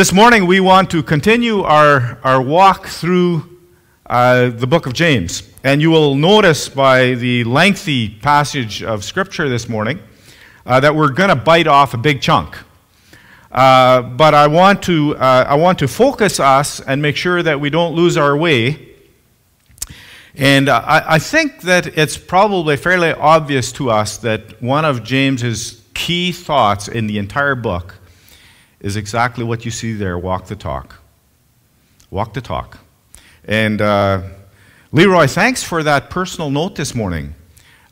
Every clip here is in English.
This morning, we want to continue our, our walk through uh, the book of James. And you will notice by the lengthy passage of Scripture this morning uh, that we're going to bite off a big chunk. Uh, but I want, to, uh, I want to focus us and make sure that we don't lose our way. And I, I think that it's probably fairly obvious to us that one of James's key thoughts in the entire book is exactly what you see there walk the talk. Walk the talk. And uh, Leroy, thanks for that personal note this morning.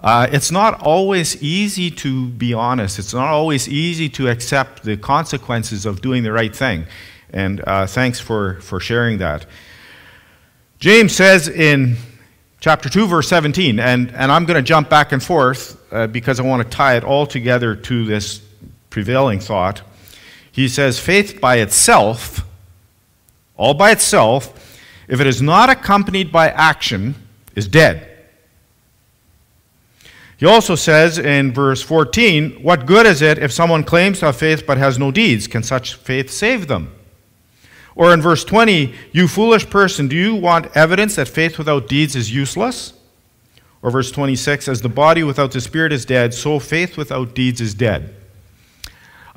Uh, it's not always easy to be honest. It's not always easy to accept the consequences of doing the right thing. And uh, thanks for, for sharing that. James says in chapter 2, verse 17, and, and I'm going to jump back and forth uh, because I want to tie it all together to this prevailing thought. He says, faith by itself, all by itself, if it is not accompanied by action, is dead. He also says in verse 14, What good is it if someone claims to have faith but has no deeds? Can such faith save them? Or in verse 20, You foolish person, do you want evidence that faith without deeds is useless? Or verse 26, As the body without the spirit is dead, so faith without deeds is dead.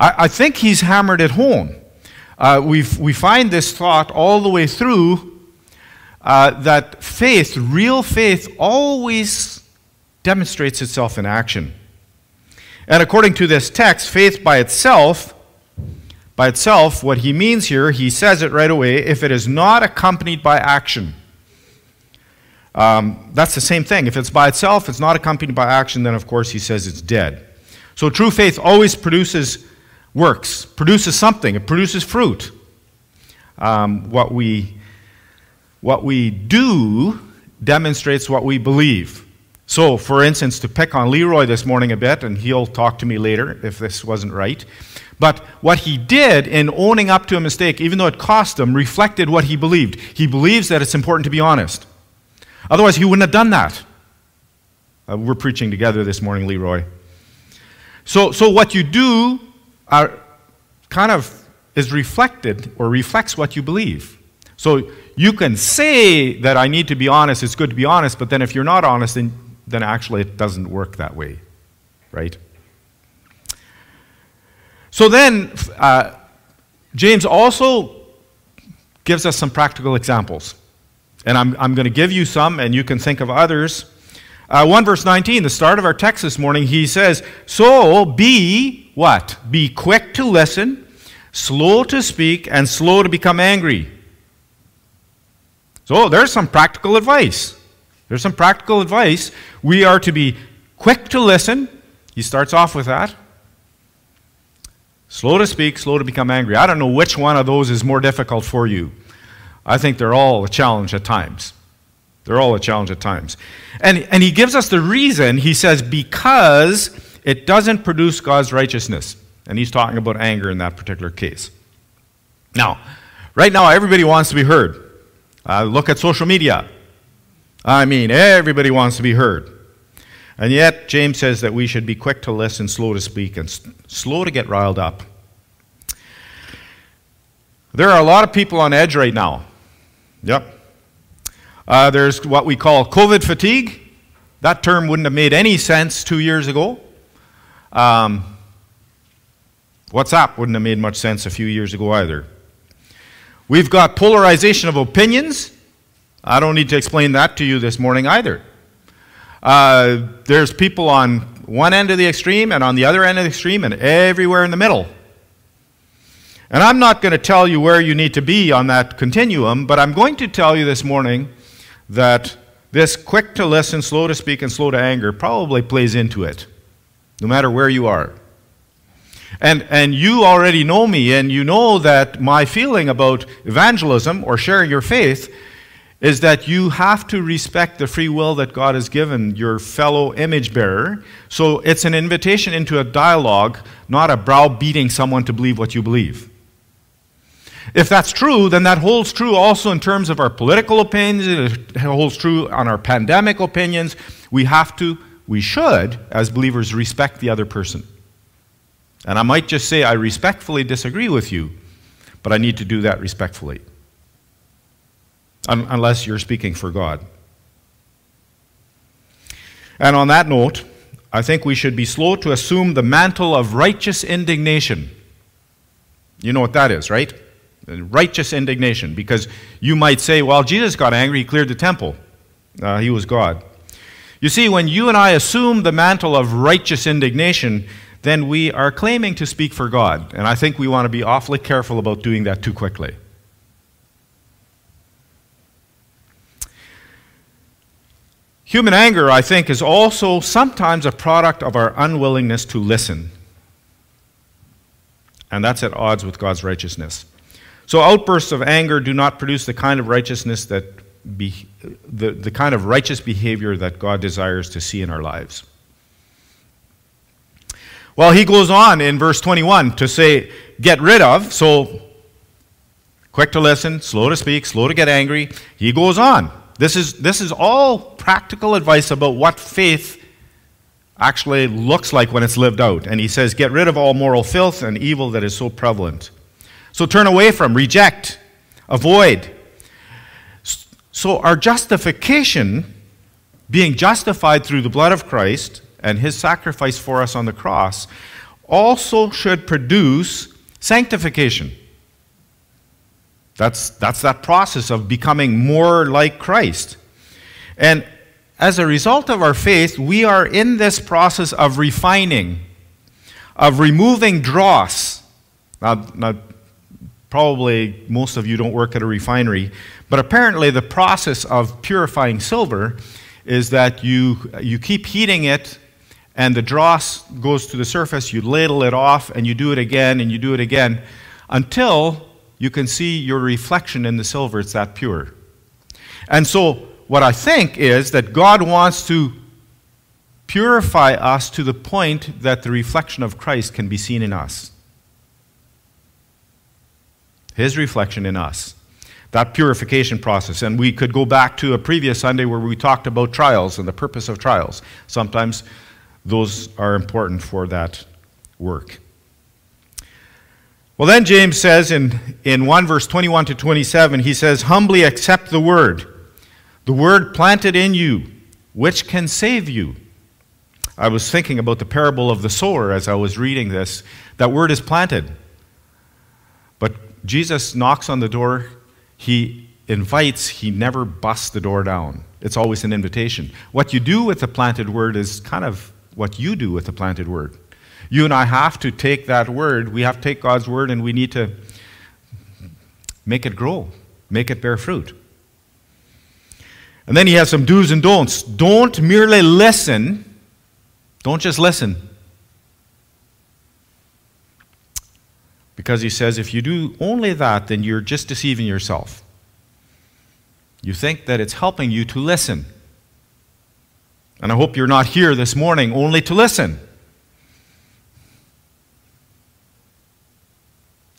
I, I think he's hammered it home. Uh, we we find this thought all the way through uh, that faith, real faith, always demonstrates itself in action. And according to this text, faith by itself, by itself, what he means here, he says it right away, if it is not accompanied by action. Um, that's the same thing. If it's by itself, it's not accompanied by action, then of course he says it's dead. So true faith always produces works, produces something, it produces fruit. Um, what, we, what we do demonstrates what we believe. So, for instance, to pick on Leroy this morning a bit, and he'll talk to me later if this wasn't right, but what he did in owning up to a mistake, even though it cost him, reflected what he believed. He believes that it's important to be honest. Otherwise, he wouldn't have done that. Uh, we're preaching together this morning, Leroy. So, so what you do are kind of is reflected or reflects what you believe. So you can say that I need to be honest, it's good to be honest, but then if you're not honest, then, then actually it doesn't work that way, right? So then, uh, James also gives us some practical examples. And I'm, I'm going to give you some, and you can think of others. Uh, 1 verse 19, the start of our text this morning, he says, So be what? Be quick to listen, slow to speak, and slow to become angry. So there's some practical advice. There's some practical advice. We are to be quick to listen. He starts off with that. Slow to speak, slow to become angry. I don't know which one of those is more difficult for you. I think they're all a challenge at times. They're all a challenge at times. And, and he gives us the reason. He says, because it doesn't produce God's righteousness. And he's talking about anger in that particular case. Now, right now, everybody wants to be heard. Uh, look at social media. I mean, everybody wants to be heard. And yet, James says that we should be quick to listen, slow to speak, and slow to get riled up. There are a lot of people on edge right now. Yep. Uh, there's what we call COVID fatigue. That term wouldn't have made any sense two years ago. Um, WhatsApp wouldn't have made much sense a few years ago either. We've got polarization of opinions. I don't need to explain that to you this morning either. Uh, there's people on one end of the extreme and on the other end of the extreme and everywhere in the middle. And I'm not going to tell you where you need to be on that continuum, but I'm going to tell you this morning that this quick to listen, slow to speak, and slow to anger probably plays into it no matter where you are. And, and you already know me, and you know that my feeling about evangelism or sharing your faith is that you have to respect the free will that God has given your fellow image bearer. So it's an invitation into a dialogue, not a browbeating someone to believe what you believe. If that's true, then that holds true also in terms of our political opinions, it holds true on our pandemic opinions. We have to we should, as believers, respect the other person. And I might just say, I respectfully disagree with you, but I need to do that respectfully. Un- unless you're speaking for God. And on that note, I think we should be slow to assume the mantle of righteous indignation. You know what that is, right? Righteous indignation. Because you might say, well, Jesus got angry, he cleared the temple. Uh, he was God. You see, when you and I assume the mantle of righteous indignation, then we are claiming to speak for God. And I think we want to be awfully careful about doing that too quickly. Human anger, I think, is also sometimes a product of our unwillingness to listen. And that's at odds with God's righteousness. So outbursts of anger do not produce the kind of righteousness that be, the, the kind of righteous behavior that God desires to see in our lives. Well, he goes on in verse 21 to say, get rid of. So, quick to listen, slow to speak, slow to get angry. He goes on. This is, this is all practical advice about what faith actually looks like when it's lived out. And he says, Get rid of all moral filth and evil that is so prevalent. So turn away from, reject, avoid. So our justification, being justified through the blood of Christ and his sacrifice for us on the cross, also should produce sanctification. That's, that's that process of becoming more like Christ. And as a result of our faith, we are in this process of refining, of removing dross. Now, now, probably most of you don't work at a refinery, but apparently the process of purifying silver is that you, you keep heating it and the dross goes to the surface, you ladle it off, and you do it again and you do it again until you can see your reflection in the silver. It's that pure. And so, what I think is that God wants to purify us to the point that the reflection of Christ can be seen in us. His reflection in us. That purification process. And we could go back to a previous Sunday where we talked about trials and the purpose of trials. Sometimes those are important for that work. Well, then James says in, in 1 verse 21 to 27, he says, Humbly accept the word, the word planted in you, which can save you. I was thinking about the parable of the sower as I was reading this. That word is planted. But Jesus knocks on the door, he invites, he never busts the door down. It's always an invitation. What you do with the planted word is kind of what you do with the planted word. You and I have to take that word, we have to take God's word, and we need to make it grow, make it bear fruit. And then he has some do's and don'ts. Don't merely listen, don't just listen. Because he says if you do only that, then you're just deceiving yourself. You think that it's helping you to listen. And I hope you're not here this morning only to listen.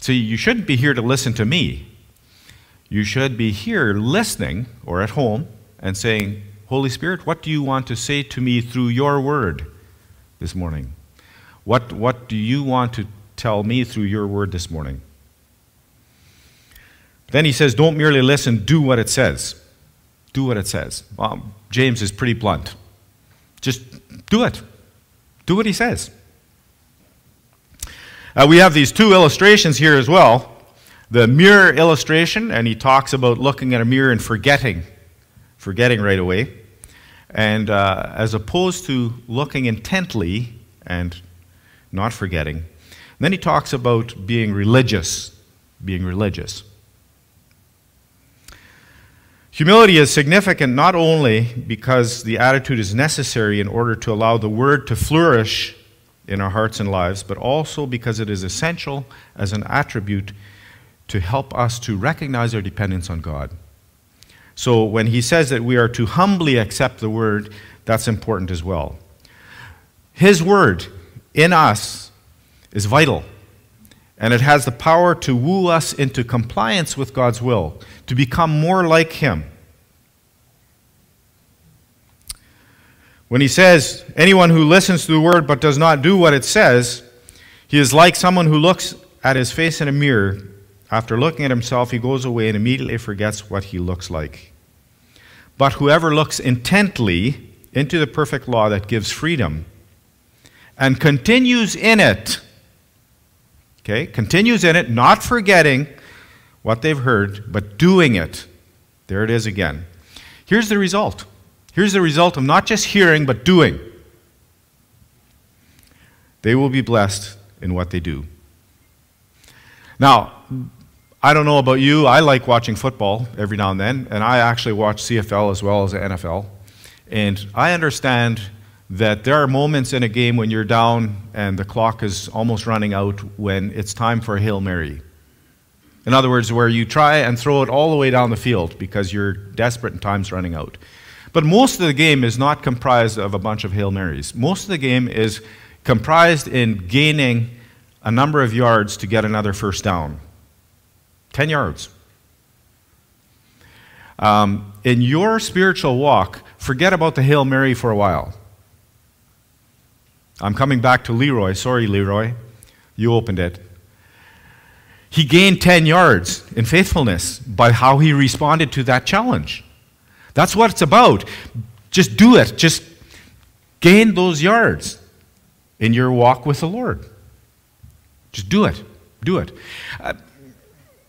See, you shouldn't be here to listen to me. You should be here listening or at home and saying, Holy Spirit, what do you want to say to me through your word this morning? What, what do you want to tell me through your word this morning? Then he says, Don't merely listen, do what it says. Do what it says. James is pretty blunt. Just do it. Do what he says. Uh, we have these two illustrations here as well the mirror illustration, and he talks about looking at a mirror and forgetting, forgetting right away. And uh, as opposed to looking intently and not forgetting. And then he talks about being religious, being religious. Humility is significant not only because the attitude is necessary in order to allow the word to flourish in our hearts and lives, but also because it is essential as an attribute to help us to recognize our dependence on God. So when he says that we are to humbly accept the word, that's important as well. His word in us is vital, and it has the power to woo us into compliance with God's will, to become more like him. When he says, anyone who listens to the word but does not do what it says, he is like someone who looks at his face in a mirror After looking at himself, he goes away and immediately forgets what he looks like. But whoever looks intently into the perfect law that gives freedom and continues in it, okay, continues in it, not forgetting what they've heard, but doing it. There it is again. Here's the result. Here's the result of not just hearing, but doing. They will be blessed in what they do. Now, I don't know about you, I like watching football every now and then, and I actually watch CFL as well as the NFL. And I understand that there are moments in a game when you're down and the clock is almost running out when it's time for a Hail Mary. In other words, where you try and throw it all the way down the field because you're desperate and time's running out. But most of the game is not comprised of a bunch of Hail Marys. Most of the game is comprised in gaining a number of yards to get another first down. 10 yards. Um, in your spiritual walk, forget about the Hail Mary for a while. I'm coming back to Leroy. Sorry, Leroy. You opened it. He gained 10 yards in faithfulness by how he responded to that challenge. That's what it's about. Just do it. Just gain those yards in your walk with the Lord. Just do it. Do it. Uh,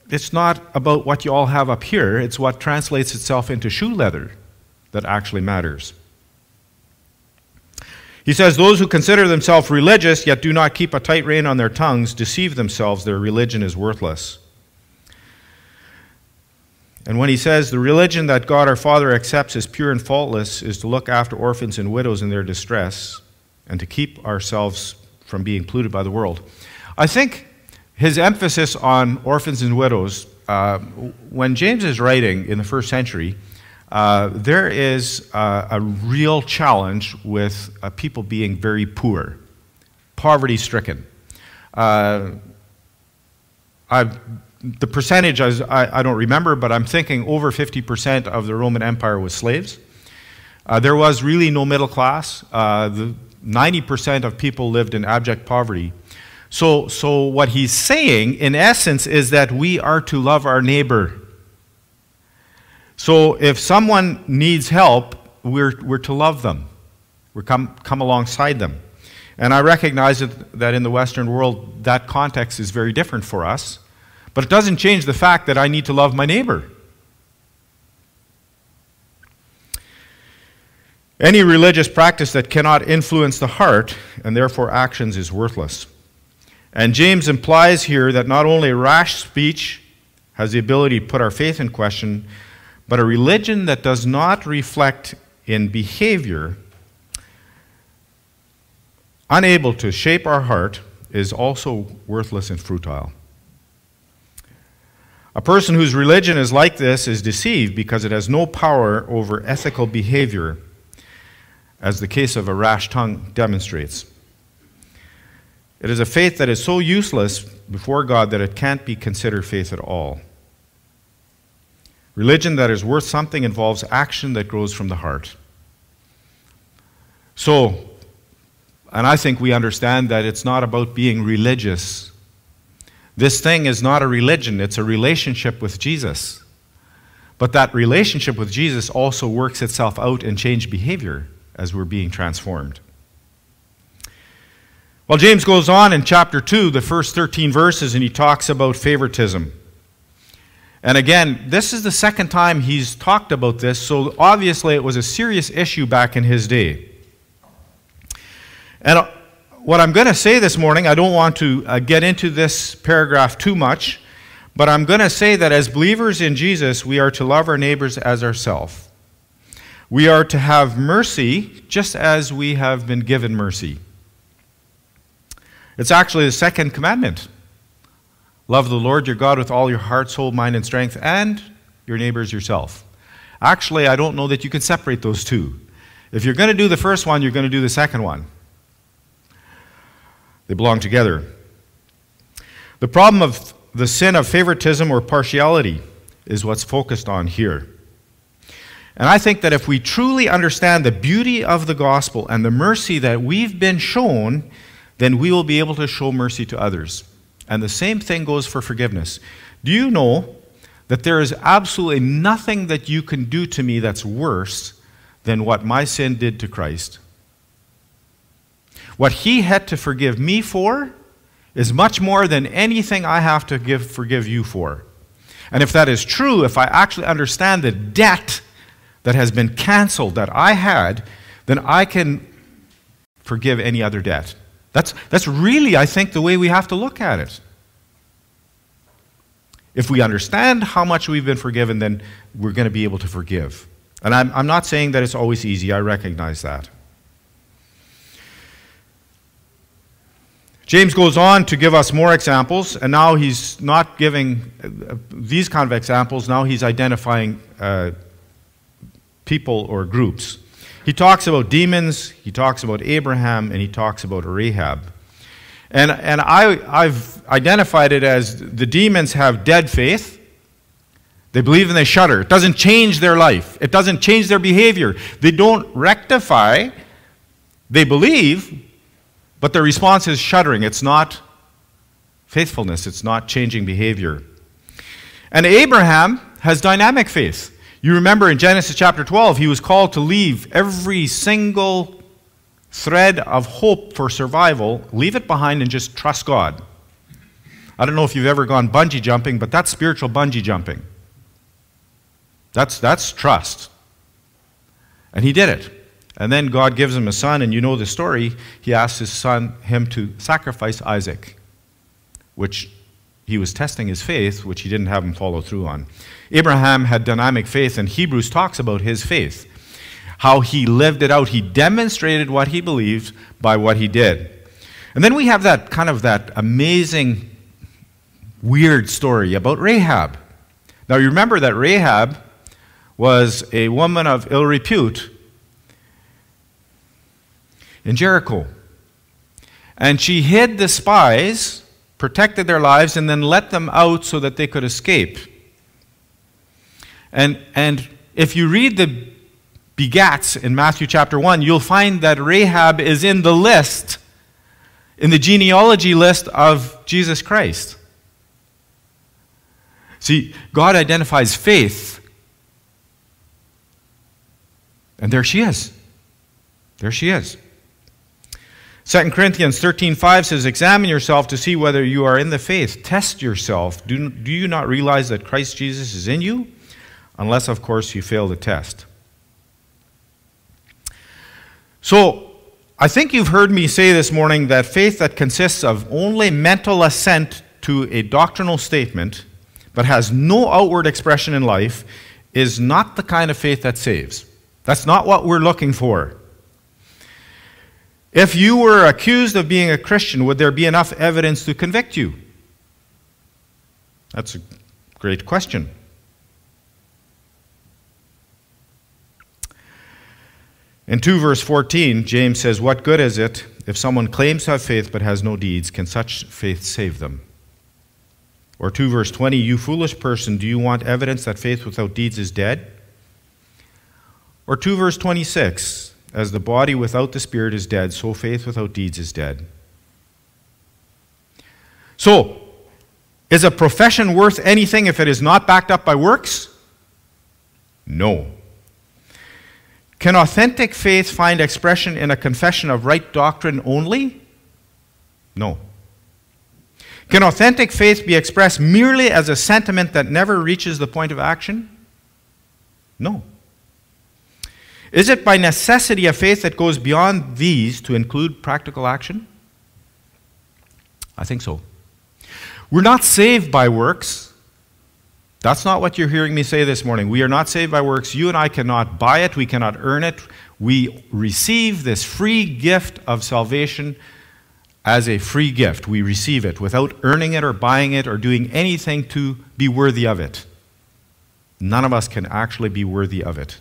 it's not about what you all have up here, it's what translates itself into shoe leather that actually matters. He says, Those who consider themselves religious yet do not keep a tight rein on their tongues deceive themselves. Their religion is worthless. And when he says, The religion that God our Father accepts as pure and faultless is to look after orphans and widows in their distress and to keep ourselves from being polluted by the world. I think his emphasis on orphans and widows, uh, when James is writing in the first century, uh, there is uh, a real challenge with uh, people being very poor, poverty stricken. Uh, the percentage I, I, don't remember, but I'm thinking over 50% of the Roman Empire was slaves. Uh, there was really no middle class. the 90% of people lived in abject poverty. So, so what he's saying, in essence, is that we are to love our neighbor. So if someone needs help, we're, we're to love them. We're come, come alongside them. And I recognize that, that in the Western world, that context is very different for us. But it doesn't change the fact that I need to love my neighbor. Any religious practice that cannot influence the heart and therefore actions is worthless. And James implies here that not only rash speech has the ability to put our faith in question, but a religion that does not reflect in behavior, unable to shape our heart, is also worthless and futile. A person whose religion is like this is deceived because it has no power over ethical behavior, as the case of a rash tongue demonstrates. It is a faith that is so useless before God that it can't be considered faith at all. Religion that is worth something involves action that grows from the heart. So, and I think we understand that it's not about being religious. This thing is not a religion, it's a relationship with Jesus. But that relationship with Jesus also works itself out in changed behavior as we're being transformed. Well, James goes on in chapter 2, the first 13 verses, and he talks about favoritism. And again, this is the second time he's talked about this, so obviously it was a serious issue back in his day. And uh, what I'm going to say this morning, I don't want to uh, get into this paragraph too much, but I'm going to say that as believers in Jesus, we are to love our neighbors as ourselves. We are to have mercy just as we have been given mercy. It's actually the second commandment love the Lord your God with all your heart, soul, mind, and strength, and your neighbors yourself. Actually, I don't know that you can separate those two. If you're going to do the first one, you're going to do the second one. They belong together. The problem of the sin of favoritism or partiality is what's focused on here. And I think that if we truly understand the beauty of the gospel and the mercy that we've been shown then we will be able to show mercy to others. And the same thing goes for forgiveness. Do you know that there is absolutely nothing that you can do to me that's worse than what my sin did to Christ? What he had to forgive me for is much more than anything I have to give, forgive you for. And if that is true, if I actually understand the debt that has been canceled that I had, then I can forgive any other debt. That's, that's really, I think, the way we have to look at it. If we understand how much we've been forgiven, then we're going to be able to forgive. And I'm, I'm not saying that it's always easy, I recognize that. James goes on to give us more examples, and now he's not giving uh, these kind of examples, now he's identifying uh, people or groups. He talks about demons, he talks about Abraham, and he talks about Rahab. And, and I, I've identified it as the demons have dead faith. They believe and they shudder. It doesn't change their life, it doesn't change their behavior. They don't rectify. They believe, but their response is shuddering. It's not faithfulness, it's not changing behavior. And Abraham has dynamic faith. You remember in Genesis chapter 12, he was called to leave every single thread of hope for survival, leave it behind and just trust God. I don't know if you've ever gone bungee jumping, but that's spiritual bungee jumping. That's, that's trust. And he did it. And then God gives him a son, and you know the story. He asks his son, him to sacrifice Isaac, which he was testing his faith, which he didn't have him follow through on. Abraham had dynamic faith, and Hebrews talks about his faith, how he lived it out. He demonstrated what he believed by what he did. And then we have that kind of that amazing, weird story about Rahab. Now, you remember that Rahab was a woman of ill repute in Jericho. And she hid the spies, protected their lives, and then let them out so that they could escape. And, and if you read the begats in Matthew chapter 1, you'll find that Rahab is in the list, in the genealogy list of Jesus Christ. See, God identifies faith. And there she is. There she is. 2 Corinthians 13:5 says, "Examine yourself to see whether you are in the faith. Test yourself. Do, do you not realize that Christ Jesus is in you? Unless, of course, you fail the test." So, I think you've heard me say this morning that faith that consists of only mental assent to a doctrinal statement but has no outward expression in life is not the kind of faith that saves. That's not what we're looking for. If you were accused of being a Christian, would there be enough evidence to convict you? That's a great question. In 2 verse 14, James says, What good is it if someone claims to have faith but has no deeds? Can such faith save them? Or 2 verse 20, You foolish person, do you want evidence that faith without deeds is dead? Or 2 verse 26, as the body without the spirit is dead, so faith without deeds is dead. So, is a profession worth anything if it is not backed up by works? No. Can authentic faith find expression in a confession of right doctrine only? No. Can authentic faith be expressed merely as a sentiment that never reaches the point of action? No. Is it by necessity a faith that goes beyond these to include practical action? I think so. We're not saved by works. That's not what you're hearing me say this morning. We are not saved by works. You and I cannot buy it, we cannot earn it. We receive this free gift of salvation as a free gift. We receive it without earning it or buying it or doing anything to be worthy of it. None of us can actually be worthy of it.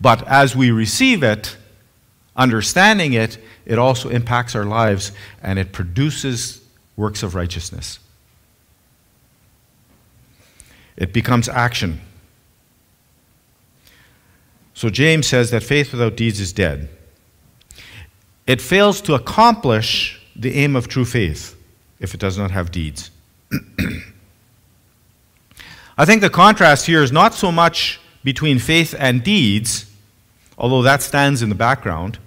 But as we receive it, understanding it, it also impacts our lives and it produces works of righteousness. It becomes action. So James says that faith without deeds is dead. It fails to accomplish the aim of true faith. if it does not have deeds. I think the contrast here is not so much between faith and deeds, although that stands in the background.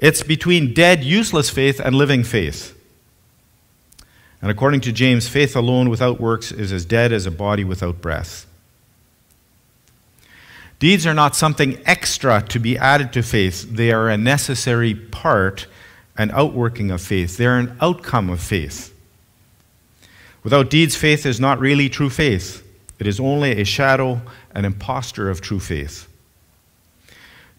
It's between dead, useless faith and living faith. And according to James, faith alone without works is as dead as a body without breath. Deeds are not something extra to be added to faith, they are a necessary part, an outworking of faith. They're an outcome of faith. Without deeds, faith is not really true faith. It is only a shadow, an impostor of true faith.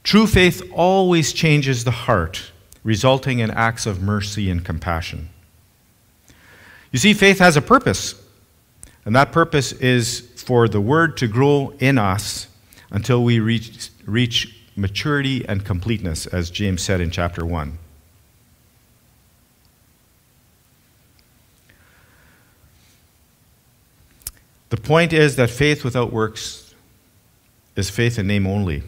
True faith always changes the heart, resulting in acts of mercy and compassion. You see, faith has a purpose, and that purpose is for the word to grow in us until we reach, reach maturity and completeness, as James said in chapter 1. The point is that faith without works is faith in name only.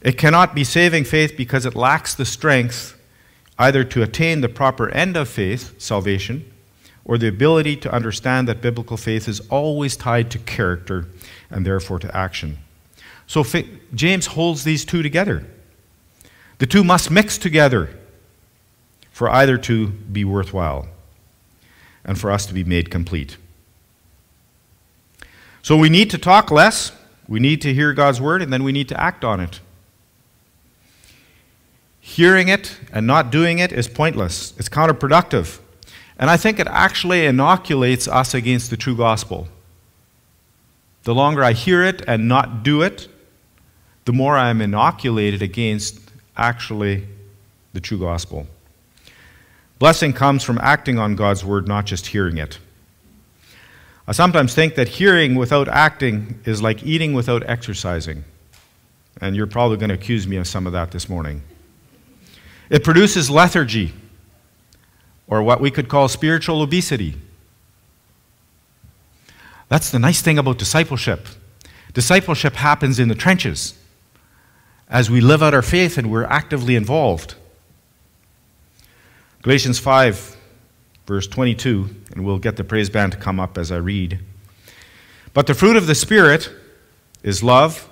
It cannot be saving faith because it lacks the strength either to attain the proper end of faith, salvation, or the ability to understand that biblical faith is always tied to character and therefore to action. So James holds these two together. The two must mix together for either to be worthwhile and for us to be made complete. So we need to talk less, we need to hear God's word, and then we need to act on it. Hearing it and not doing it is pointless, it's counterproductive. And I think it actually inoculates us against the true gospel. The longer I hear it and not do it, the more I am inoculated against actually the true gospel. Blessing comes from acting on God's word, not just hearing it. I sometimes think that hearing without acting is like eating without exercising. And you're probably going to accuse me of some of that this morning. It produces lethargy, or what we could call spiritual obesity. That's the nice thing about discipleship. Discipleship happens in the trenches as we live out our faith and we're actively involved. Galatians 5 verse 22, and we'll get the praise band to come up as I read. But the fruit of the Spirit is love,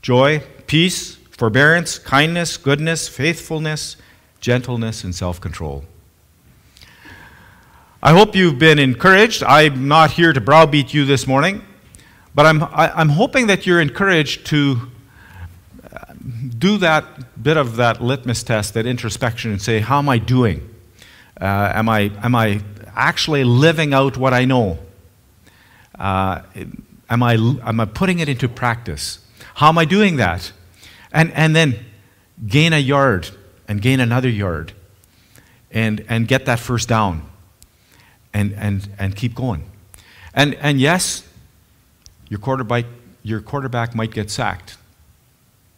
joy, peace, forbearance, kindness, goodness, faithfulness, gentleness, and self control. I hope you've been encouraged. I'm not here to browbeat you this morning, but I'm, I, am i am hoping that you're encouraged to uh, do that bit of that litmus test, that introspection, and say, How am I doing? Uh, am, I, am I actually living out what I know? Uh, am, I, am I putting it into practice? How am I doing that? And, and then gain a yard and gain another yard and, and get that first down and, and, and keep going. And, and yes, your quarterback, your quarterback might get sacked.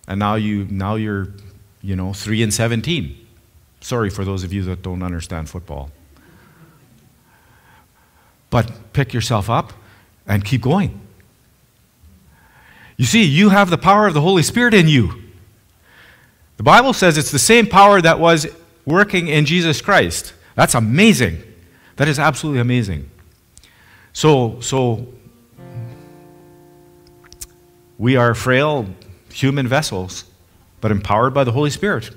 And now, you, now you're, you know, 3 and 17. Sorry for those of you that don't understand football. But pick yourself up and keep going. You see, you have the power of the Holy Spirit in you. The Bible says it's the same power that was working in Jesus Christ. That's amazing. That is absolutely amazing. So, so we are frail human vessels, but empowered by the Holy Spirit.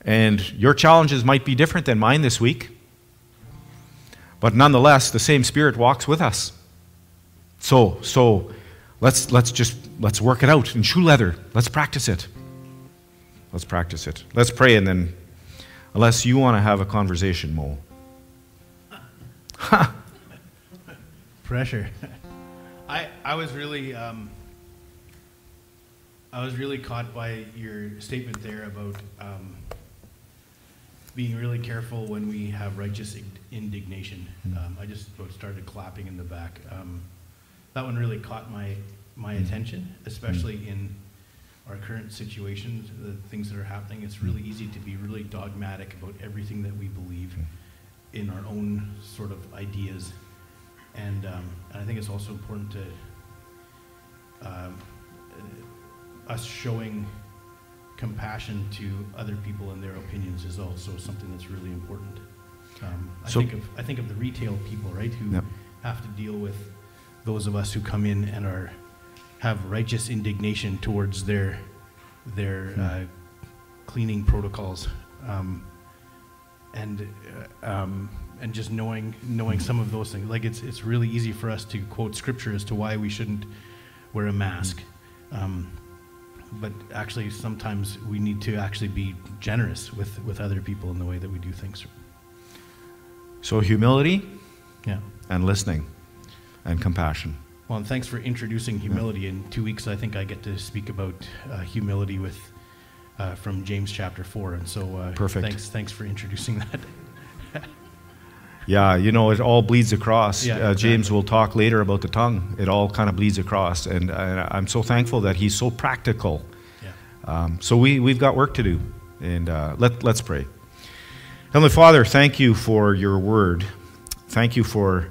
And your challenges might be different than mine this week. But nonetheless, the same Spirit walks with us. So, so let's, let's just let's work it out in shoe leather. Let's practice it. Let's practice it. Let's pray and then, unless you want to have a conversation, Mo. Pressure. I, I was really um, I was really caught by your statement there about um, being really careful when we have righteous indignation. Hmm. Um, I just started clapping in the back. Um, that one really caught my my hmm. attention, especially hmm. in our current situation, the things that are happening. It's really easy to be really dogmatic about everything that we believe in our own sort of ideas, and, um, and I think it's also important to um, us showing compassion to other people and their opinions is also something that's really important. Um, I So- think of, I think of the retail people, right, who Yep. have to deal with those of us who come in and are, have righteous indignation towards their, their, Hmm. uh, cleaning protocols. Um, and, uh, um, and just knowing, knowing some of those things, like it's, it's really easy for us to quote scripture as to why we shouldn't wear a mask. Um, but actually, sometimes we need to actually be generous with, with other people in the way that we do things. So, humility Yeah. and listening and compassion. Well, and thanks for introducing humility. In two weeks, I think I get to speak about uh, humility with uh, from James chapter four, and so uh, Perfect. Thanks, thanks for introducing that. Yeah, you know, it all bleeds across. Yeah, uh, James will talk later about the tongue. It all kind of bleeds across. And uh, I'm so thankful that he's so practical. Yeah. Um, so we, we've got work to do. And uh, let, let's pray. Heavenly Father, thank you for your word. Thank you for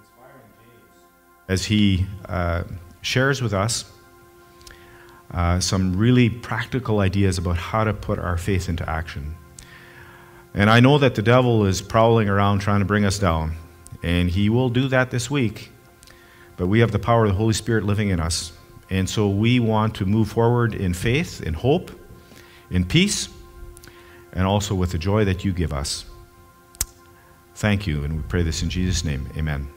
inspiring James as he uh, shares with us uh, some really practical ideas about how to put our faith into action. And I know that the devil is prowling around trying to bring us down, and he will do that this week. But we have the power of the Holy Spirit living in us. And so we want to move forward in faith, in hope, in peace, and also with the joy that you give us. Thank you, and we pray this in Jesus' name. Amen.